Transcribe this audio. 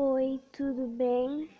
Oi, tudo bem?